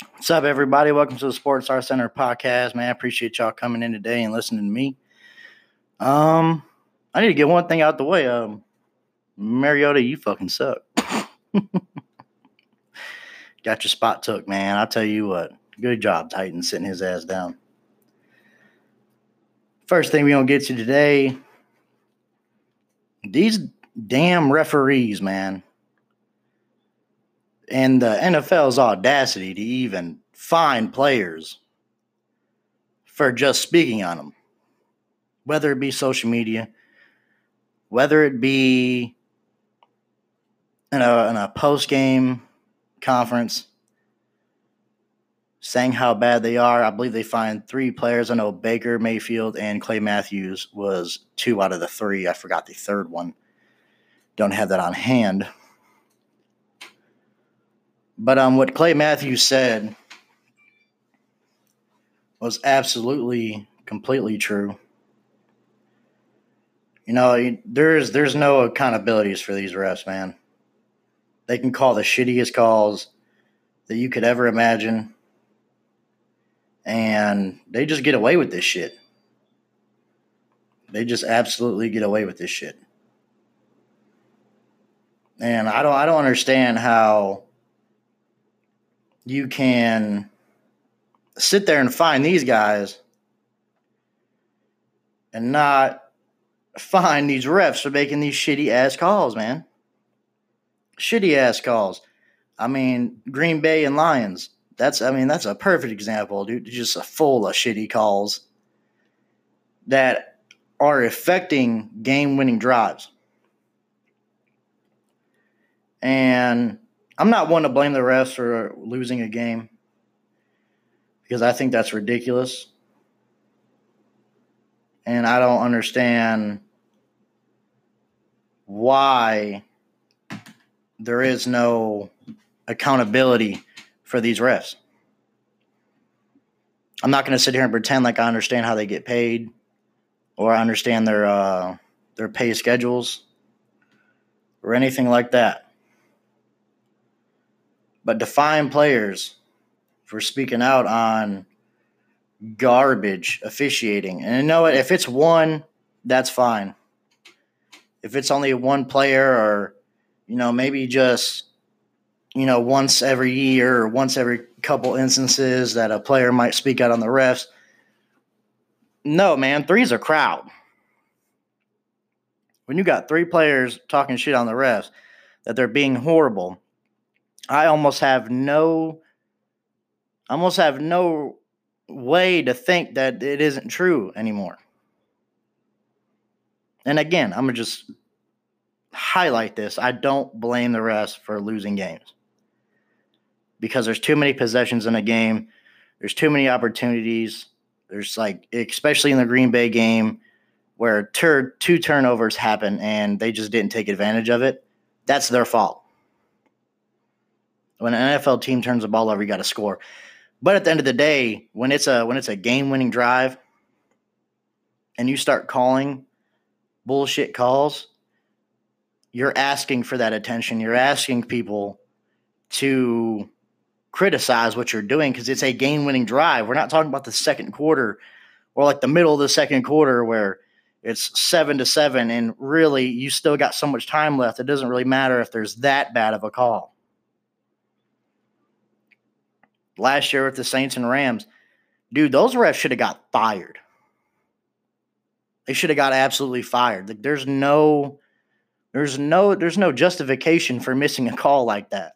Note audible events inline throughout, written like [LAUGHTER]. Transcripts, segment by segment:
What's up, everybody? Welcome to the Sports Art Center podcast, man. I appreciate y'all coming in today and listening to me. Um, I need to get one thing out the way. Um, Mariota, you fucking suck. [LAUGHS] Got your spot took, man. I'll tell you what. Good job, Titan, sitting his ass down. First thing we're gonna get to today. These damn referees, man and the NFL's audacity to even fine players for just speaking on them, whether it be social media, whether it be in a, in a post game conference saying how bad they are. I believe they fined three players. I know Baker Mayfield and Clay Matthews was two out of the three. I forgot the third one. Don't have that on hand. But um, what Clay Matthews said was absolutely, completely true. You know, there's there's no accountabilities for these refs, man. They can call the shittiest calls that you could ever imagine, and they just get away with this shit. They just absolutely get away with this shit. And I don't I don't understand how you can sit there and find these guys and not find these refs for making these shitty ass calls, man. Shitty ass calls. I mean, Green Bay and Lions. That's I mean, that's a perfect example, dude. Just a full of shitty calls that are affecting game winning drives. And I'm not one to blame the refs for losing a game because I think that's ridiculous. And I don't understand why there is no accountability for these refs. I'm not going to sit here and pretend like I understand how they get paid or I understand their uh, their pay schedules or anything like that but define players for speaking out on garbage officiating. And you know what? If it's one, that's fine. If it's only one player or, you know, maybe just, you know, once every year or once every couple instances that a player might speak out on the refs. No, man, three's a crowd. When you got three players talking shit on the refs, that they're being horrible, I almost have no almost have no way to think that it isn't true anymore. And again, I'm going to just highlight this. I don't blame the rest for losing games because there's too many possessions in a game. There's too many opportunities. There's like, especially in the Green Bay game, where tur- two turnovers happen and they just didn't take advantage of it. That's their fault. When an NFL team turns the ball over, you got to score. But at the end of the day, when it's a when it's a game winning drive, and you start calling bullshit calls, you're asking for that attention. You're asking people to criticize what you're doing because it's a game winning drive. We're not talking about the second quarter or like the middle of the second quarter where it's seven to seven and really you still got so much time left. It doesn't really matter if there's that bad of a call last year with the Saints and Rams, dude, those refs should have got fired. They should have got absolutely fired. There's no there's no there's no justification for missing a call like that.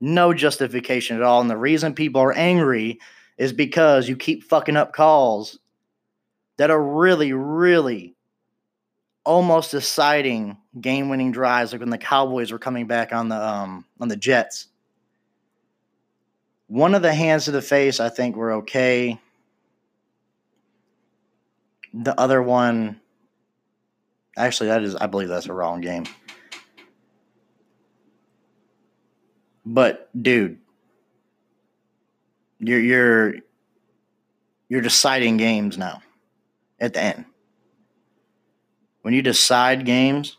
No justification at all. And the reason people are angry is because you keep fucking up calls that are really, really almost deciding game-winning drives, like when the Cowboys were coming back on the um, on the Jets. One of the hands to the face, I think, were okay. The other one, actually, that is, I believe that's a wrong game. But dude, you're you're you're deciding games now at the end. When you decide games,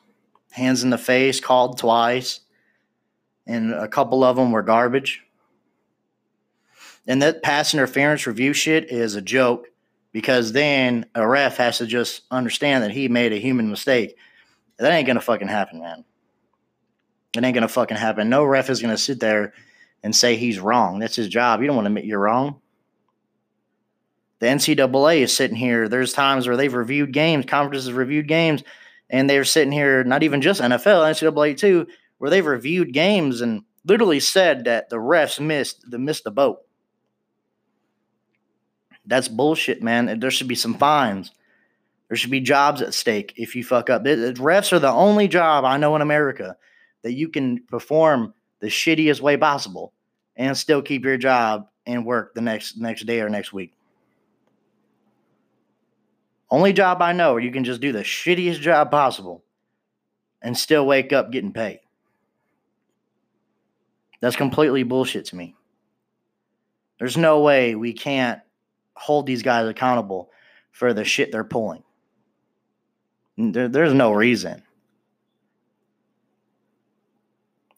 hands in the face, called twice, and a couple of them were garbage And that pass interference review shit is a joke because then a ref has to just understand that he made a human mistake. That ain't gonna fucking happen, man. It ain't gonna fucking happen. No ref is gonna sit there and say he's wrong. That's his job. You don't want to admit you're wrong. The NCAA is sitting here. There's times where they've reviewed games, conferences have reviewed games, and they're sitting here, not even just NFL, NCAA too, where they've reviewed games and literally said that the refs missed the missed the boat. That's bullshit, man. There should be some fines. There should be jobs at stake if you fuck up. refs are the only job I know in America that you can perform the shittiest way possible and still keep your job and work the next next day or next week. Only job I know where you can just do the shittiest job possible and still wake up getting paid. That's completely bullshit to me. There's no way we can't hold these guys accountable for the shit they're pulling. There, there's no reason.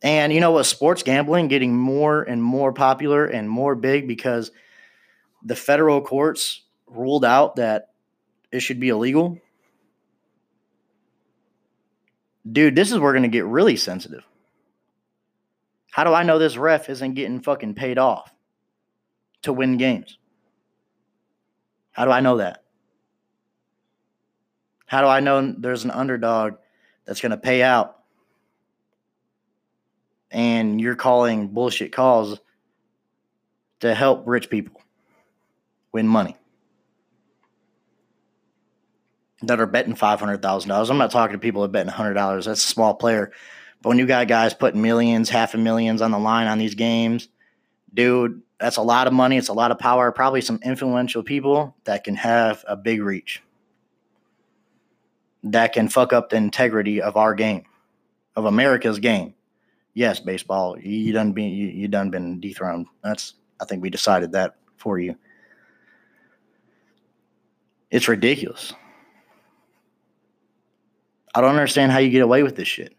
And you know what? Sports gambling getting more and more popular and more big because the federal courts ruled out that it should be illegal. Dude, this is where we're going to get really sensitive. How do I know this ref isn't getting fucking paid off to win games? How do I know that? How do I know there's an underdog that's going to pay out and you're calling bullshit calls to help rich people win money? that are betting five hundred thousand dollars. I'm not talking to people that are betting hundred dollars. That's a small player. But when you got guys putting millions, half a millions on the line on these games, dude, that's a lot of money. It's a lot of power. Probably some influential people that can have a big reach. That can fuck up the integrity of our game, of America's game. Yes, baseball. You done been you, done been dethroned. That's I think we decided that for you. It's ridiculous. I don't understand how you get away with this shit.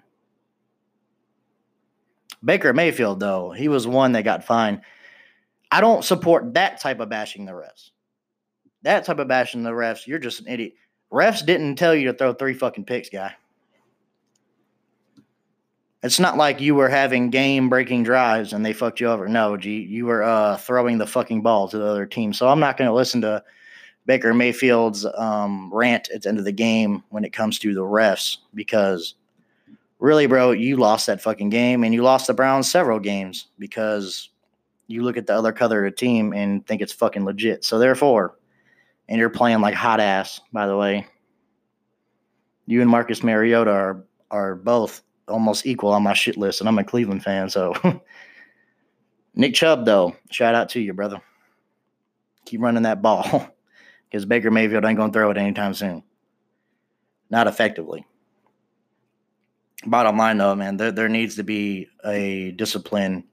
Baker Mayfield, though, he was one that got fined. I don't support that type of bashing the refs. That type of bashing the refs, you're just an idiot. Refs didn't tell you to throw three fucking picks, guy. It's not like you were having game breaking drives and they fucked you over. No, G, you were uh, throwing the fucking ball to the other team. So I'm not going to listen to Baker Mayfield's um, rant at the end of the game when it comes to the refs because really, bro, you lost that fucking game and you lost the Browns several games because you look at the other color of the team and think it's fucking legit. So therefore, and you're playing like hot ass, by the way. You and Marcus Mariota are are both almost equal on my shit list, and I'm a Cleveland fan, so [LAUGHS] Nick Chubb, though, shout out to you, brother. Keep running that ball. [LAUGHS] because Baker Mayfield ain't to throw it anytime soon. Not effectively. Bottom line, though, man, there, there needs to be a discipline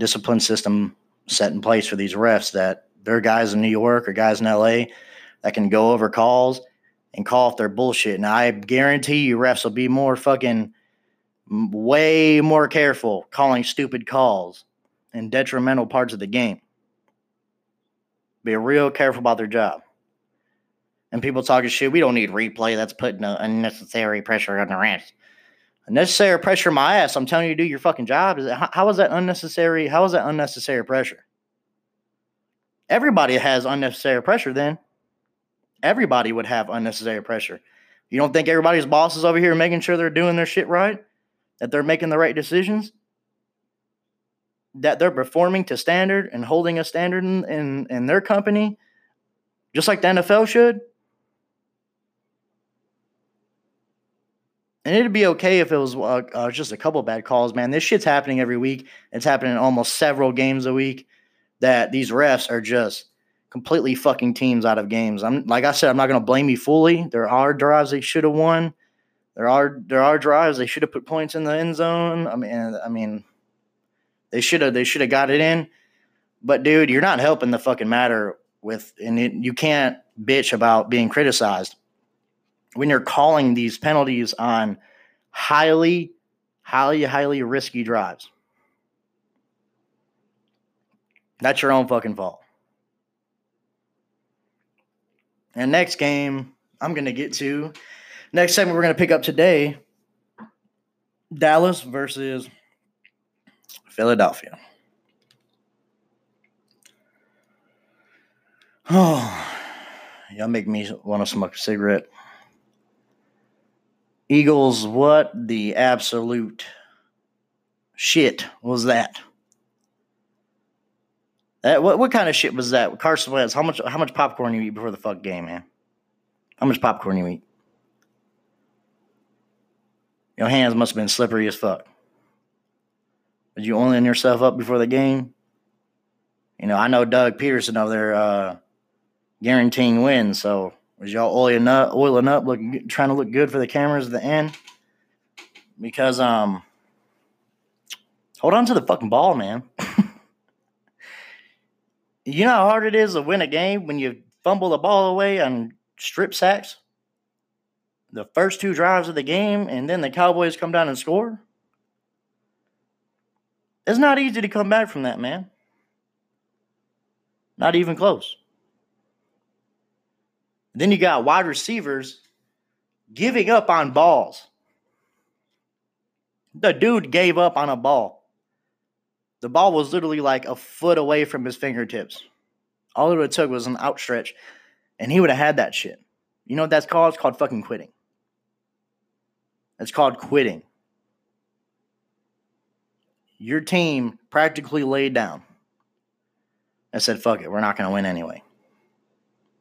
discipline system set in place for these refs that there are guys in New York or guys in LA that can go over calls and call if they're bullshit. Now, I guarantee you, refs will be more fucking way more careful calling stupid calls and detrimental parts of the game. Be real careful about their job. And people talking shit, we don't need replay. That's putting unnecessary pressure on the refs. Unnecessary pressure my ass. I'm telling you to do your fucking job. Is how, how is that unnecessary? How is that unnecessary pressure? Everybody has unnecessary pressure then. Everybody would have unnecessary pressure. You don't think everybody's boss is over here making sure they're doing their shit right? That they're making the right decisions? that they're performing to standard and holding a standard in, in, in their company, just like the NFL should. And it'd be okay if it was uh, uh, just a couple bad calls, man. This shit's happening every week. It's happening almost several games a week. That these refs are just completely fucking teams out of games. I'm like I said, I'm not going to blame you fully. There are drives they should have won. There are there are drives they should have put points in the end zone. I mean, I mean, they should have they should have got it in. But dude, you're not helping the fucking matter with and it, you can't bitch about being criticized when you're calling these penalties on highly highly highly risky drives. That's your own fucking fault. And next game, I'm going to get to. Next segment we're going to pick up today Dallas versus Philadelphia. Oh, [SIGHS] y'all make me want to smoke a cigarette. Eagles, what the absolute shit was that? That what what kind of shit was that? Carson Wentz, how much how much popcorn you eat before the fuck game, man? How much popcorn you eat? Your hands must have been slippery as fuck. Did you oiling yourself up before the game? You know, I know Doug Pederson over there uh, guaranteeing wins, so was y'all oiling up, oiling up, looking, trying to look good for the cameras at the end? Because um, hold on to the fucking ball, man. [LAUGHS] you know how hard it is to win a game when you fumble the ball away on strip sacks? The first two drives of the game, and then the Cowboys come down and score? It's not easy to come back from that, man. Not even close. Then you got wide receivers giving up on balls. The dude gave up on a ball. The ball was literally like a foot away from his fingertips. All it would have took was an outstretch, and he would have had that shit. You know what that's called? It's called fucking quitting. It's called quitting. Your team practically laid down and said, fuck it, we're not going to win anyway.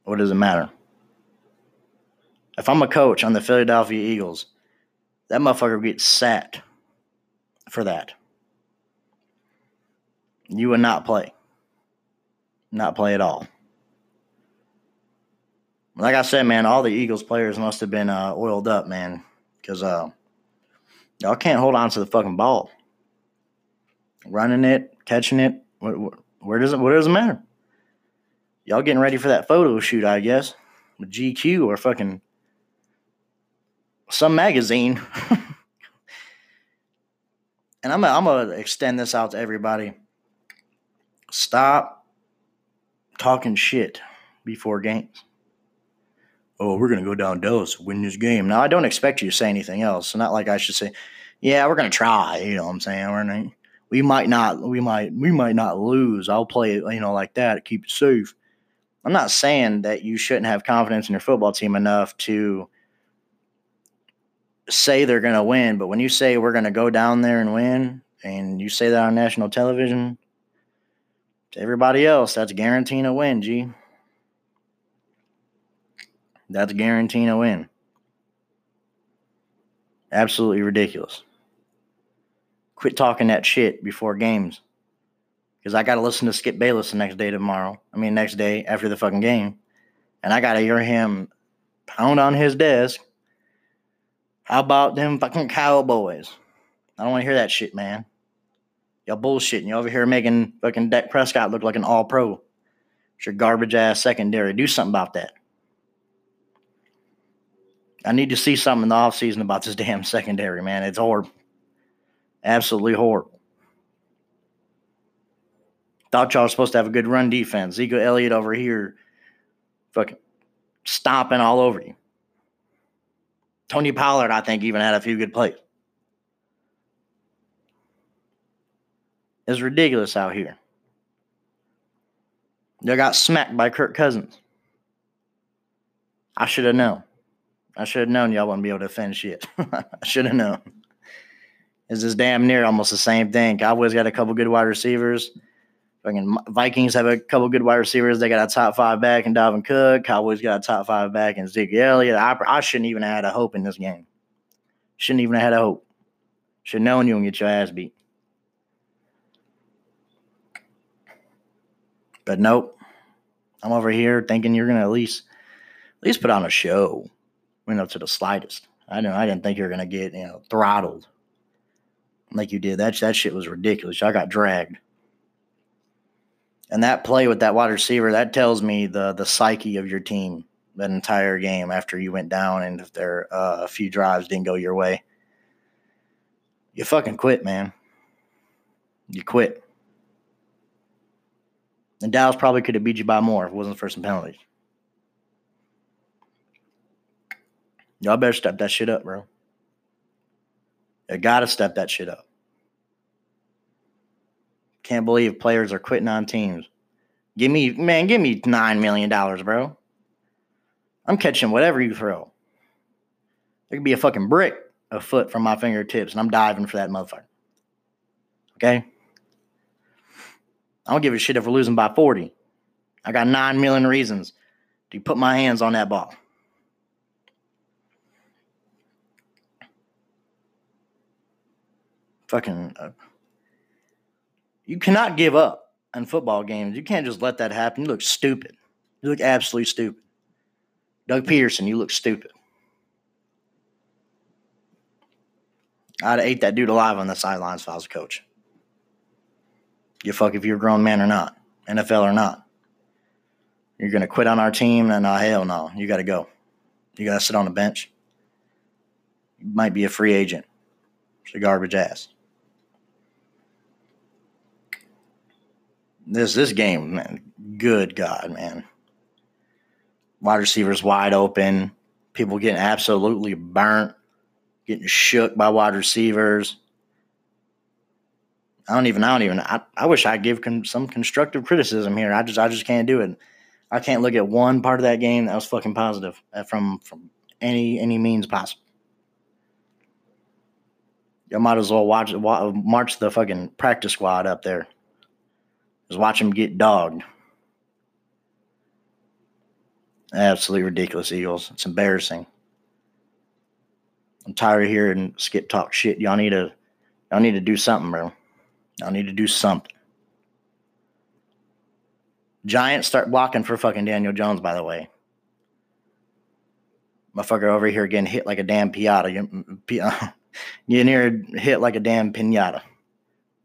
What does it matter? If I'm a coach on the Philadelphia Eagles, that motherfucker gets sat for that. You would not play. Not play at all. Like I said, man, all the Eagles players must have been uh, oiled up, man, because uh, y'all can't hold on to the fucking ball. Running it, catching it, where, where does it? Where does it matter? Y'all getting ready for that photo shoot, I guess, with GQ or fucking some magazine. [LAUGHS] and I'm I'm gonna extend this out to everybody. Stop talking shit before games. Oh, we're gonna go down Dallas, win this game. Now I don't expect you to say anything else. not like I should say, yeah, we're gonna try. You know what I'm saying? We're not, we might not, we might, we might not lose. I'll play it, you know, like that. Keep it safe. I'm not saying that you shouldn't have confidence in your football team enough to say they're going to win, but when you say we're going to go down there and win, and you say that on national television, to everybody else, that's guaranteeing a win, G. That's guaranteeing a win. Absolutely ridiculous. Quit talking that shit before games. Because I got to listen to Skip Bayless the next day tomorrow. I mean, next day after the fucking game. And I got to hear him pound on his desk how about them fucking Cowboys? I don't want to hear that shit, man. Y'all bullshitting. You over here making fucking Dak Prescott look like an all pro. It's your garbage ass secondary. Do something about that. I need to see something in the offseason about this [LAUGHS] damn secondary, man. It's horrible. Absolutely horrible. Thought y'all were supposed to have a good run defense. Ezekiel Elliott over here fucking stomping all over you. Tony Pollard, I think, even had a few good plays. It's ridiculous out here. They got smacked by Kirk Cousins. I should have known. I should have known y'all wouldn't be able to defend shit. [LAUGHS] I should have known. It's just damn near almost the same thing. Cowboys got a couple good wide receivers. Fucking Vikings have a couple good wide receivers. They got a top five back in Dalvin Cook. Cowboys got a top five back in Zeke Elliott. I, I shouldn't even have had a hope in this game. Shouldn't even have had a hope. Should known you would get your ass beat. But nope. I'm over here thinking you're gonna at least at least put on a show. You know, to the slightest. I didn't I didn't think you were gonna get, you know, throttled like you did. That that shit was ridiculous. I got dragged. And that play with that wide receiver, that tells me the the psyche of your team that entire game after you went down and if there uh, a few drives didn't go your way. You fucking quit, man. You quit. And Dallas probably could have beat you by more if it wasn't for some penalties. Y'all better step that shit up, bro. You gotta step that shit up. Can't believe players are quitting on teams. Give me, man, give me $9 million, bro. I'm catching whatever you throw. There could be a fucking brick a foot from my fingertips, and I'm diving for that motherfucker. Okay? I don't give a shit if we're losing by 40. I got 9 million reasons to put my hands on that ball. Fucking. Uh, you cannot give up in football games. You can't just let that happen. You look stupid. You look absolutely stupid. Doug hmm. Pederson, you look stupid. I'd have ate that dude alive on the sidelines if I was a coach. You fuck if you're a grown man or not, NFL or not. You're gonna quit on our team? And no, hell no. You gotta go. You gotta sit on the bench. You might be a free agent. It's a garbage ass. This this game, man. Good God, man. Wide receivers wide open. People getting absolutely burnt getting shook by wide receivers. I don't even. I don't even. I, I wish I give con, some constructive criticism here. I just. I just can't do it. I can't look at one part of that game that was fucking positive uh, from from any any means possible. You might as well watch march the fucking practice squad up there. Just watch them get dogged. Absolutely ridiculous, Eagles. It's embarrassing. I'm tired of hearing Skip talk shit. Y'all need to y'all need to do something, bro. Y'all need to do something. Giants start blocking for fucking Daniel Jones, by the way. Motherfucker over here getting hit like a damn piata. Mm, mm, [LAUGHS] getting here hit like a damn pinata.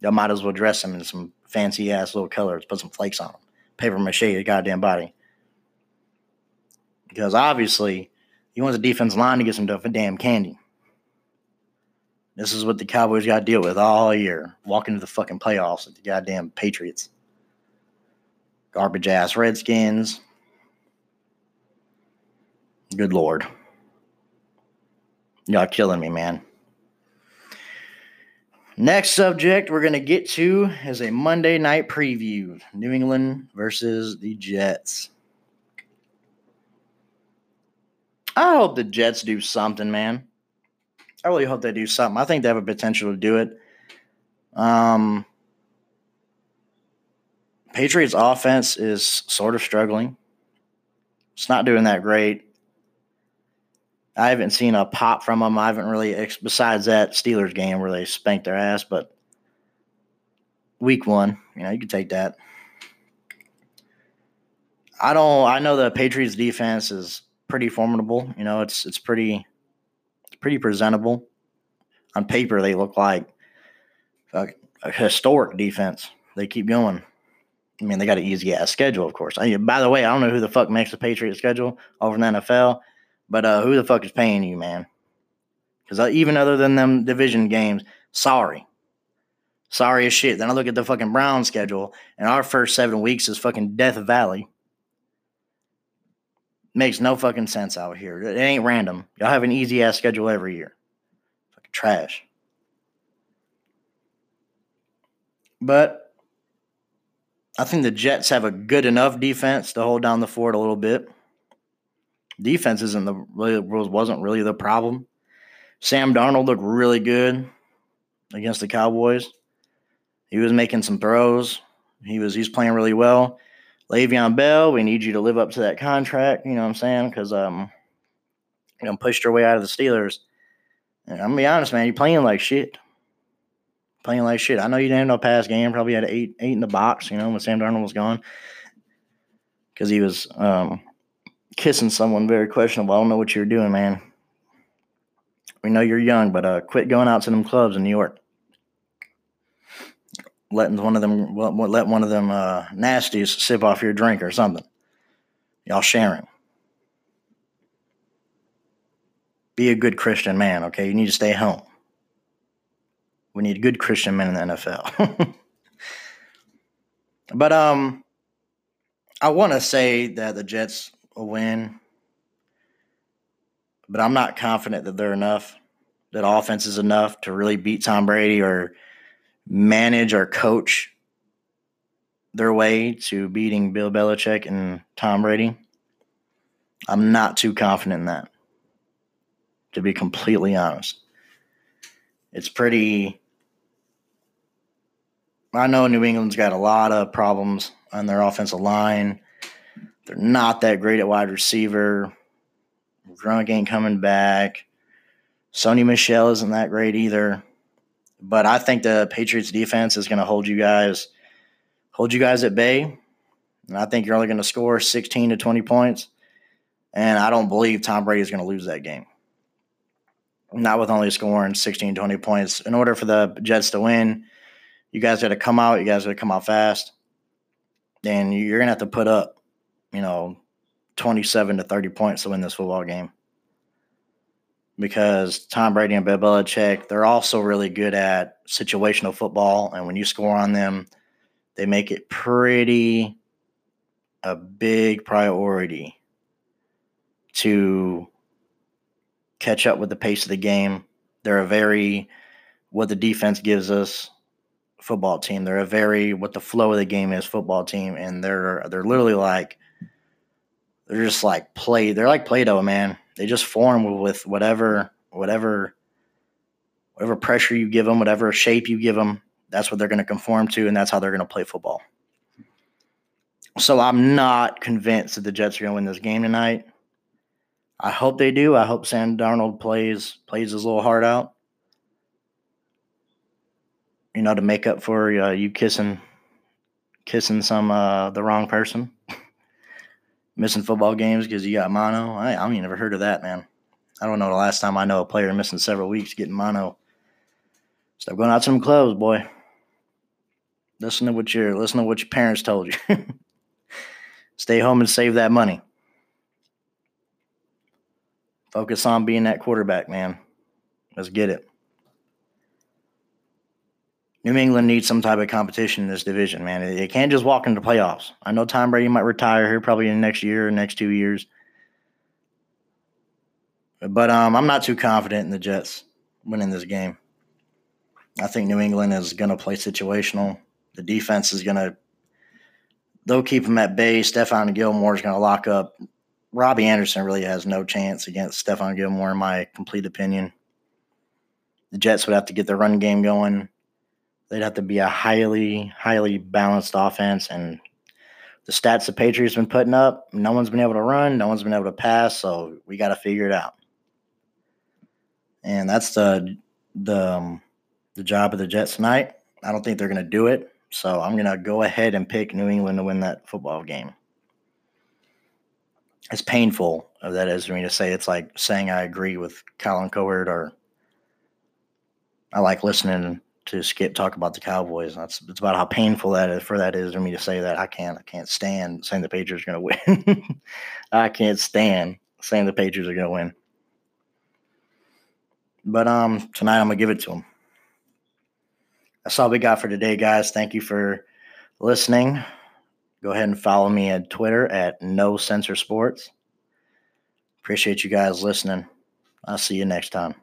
Y'all might as well dress him in some fancy ass little colors, put some flakes on them, Paper mache his goddamn body. Because obviously, he wants the defense line to get some damn candy. This is what the Cowboys got to deal with all year. Walking to the fucking playoffs with the goddamn Patriots. Garbage ass Redskins. Good Lord. Y'all killing me, man. Next subject we're going to get to is a Monday night preview New England versus the Jets. I hope the Jets do something, man. I really hope they do something. I think they have a potential to do it. Um, Patriots offense is sort of struggling. It's not doing that great. I haven't seen a pop from them. I haven't really, besides that Steelers game where they spanked their ass, but week one, you know, you can take that. I don't, I know the Patriots defense is pretty formidable. You know, it's, it's pretty, it's pretty presentable. On paper, they look like a, a historic defense. They keep going. I mean, they got an easy ass schedule, of course. I, by the way, I don't know who the fuck makes the Patriots schedule over in the NFL, but uh, who the fuck is paying you, man? Because uh, even other than them division games, sorry. Sorry as shit. Then I look at the fucking Brown schedule, and our first seven weeks is fucking Death Valley. Makes no fucking sense out here. It ain't random. Y'all have an easy ass schedule every year. Fucking trash. But I think the Jets have a good enough defense to hold down the fort a little bit. Defense isn't the really wasn't really the problem. Sam Darnold looked really good against the Cowboys. He was making some throws. He was he's playing really well. Le'Veon Bell, we need you to live up to that contract. You know what I'm saying? Because um, you know, pushed your way out of the Steelers. And I'm gonna be honest, man, you're playing like shit. Playing like shit. I know you didn't have no pass game. Probably had eight eight in the box. You know when Sam Darnold was gone, because he was um, kissing someone very questionable. I don't know what you're doing, man. We know you're young, but uh, quit going out to them clubs in New York letting one of them let one of them uh, nasties sip off your drink or something. Y'all sharing. Be a good Christian man, okay? You need to stay home. We need good Christian men in the NFL. [LAUGHS] but um, I want to say that the Jets will win, but I'm not confident that they're enough. That offense is enough to really beat Tom Brady or manage or coach their way to beating Bill Belichick and Tom Brady. I'm not too confident in that, to be completely honest. It's pretty. I know New England's got a lot of problems on their offensive line. They're not that great at wide receiver. Gronk ain't coming back. Sony Michel isn't that great either. But I think the Patriots defense is going to hold you guys hold you guys at bay. And I think you're only going to score 16 to 20 points. And I don't believe Tom Brady is going to lose that game. Not with only scoring 16, 20 points. In order for the Jets to win, you guys got to come out. You guys got to come out fast. And you're going to have to put up, you know, 27 to 30 points to win this football game. Because Tom Brady and Bill Belichick, they're also really good at situational football. And when you score on them, they make it pretty a big priority to catch up with the pace of the game. They're a very what the defense gives us football team. They're a very what the flow of the game is football team, and they're they're literally like they're just like play. They're like Play-Doh, man. They just form with whatever whatever whatever pressure you give them, whatever shape you give them. That's what they're going to conform to, and that's how they're going to play football. So I'm not convinced that the Jets are going to win this game tonight. I hope they do. I hope Sam Darnold plays plays his little heart out. You know, to make up for uh, you kissing kissing some uh, the wrong person, [LAUGHS] missing football games because you got mono. I, I don't never heard of that, man. I don't know the last time I know a player missing several weeks getting mono. Stop going out to them clubs, boy. Listen to what your listen to what your parents told you. [LAUGHS] Stay home and save that money. Focus on being that quarterback, man. Let's get it. New England needs some type of competition in this division, man. It, can't just walk into playoffs. I know Tom Brady might retire here probably in the next year or next two years. But um, I'm not too confident in the Jets winning this game. I think New England is going to play situational. The defense is going to, they'll keep them at bay. Stephon Gilmore is going to lock up Robbie Anderson really has no chance against Stephon Gilmore, in my complete opinion. The Jets would have to get the run game going. They'd have to be a highly, highly balanced offense. And the stats the Patriots been putting up, no one's been able to run, no one's been able to pass. So we got to figure it out. And that's the the um, the job of the Jets tonight. I don't think they're going to do it. So I'm going to go ahead and pick New England to win that football game It's painful of that is for me to say, it's like saying I agree with Colin Cowherd or I like listening to Skip talk about the Cowboys. That's it's about how painful that is for that is for me to say that I can't I can't stand saying the Patriots are going to win. [LAUGHS] I can't stand saying the Patriots are going to win. But um tonight I'm gonna give it to them. That's all we got for today, guys. Thank you for listening. Go ahead and follow me at Twitter at No Censor Sports. Appreciate you guys listening. I'll see you next time.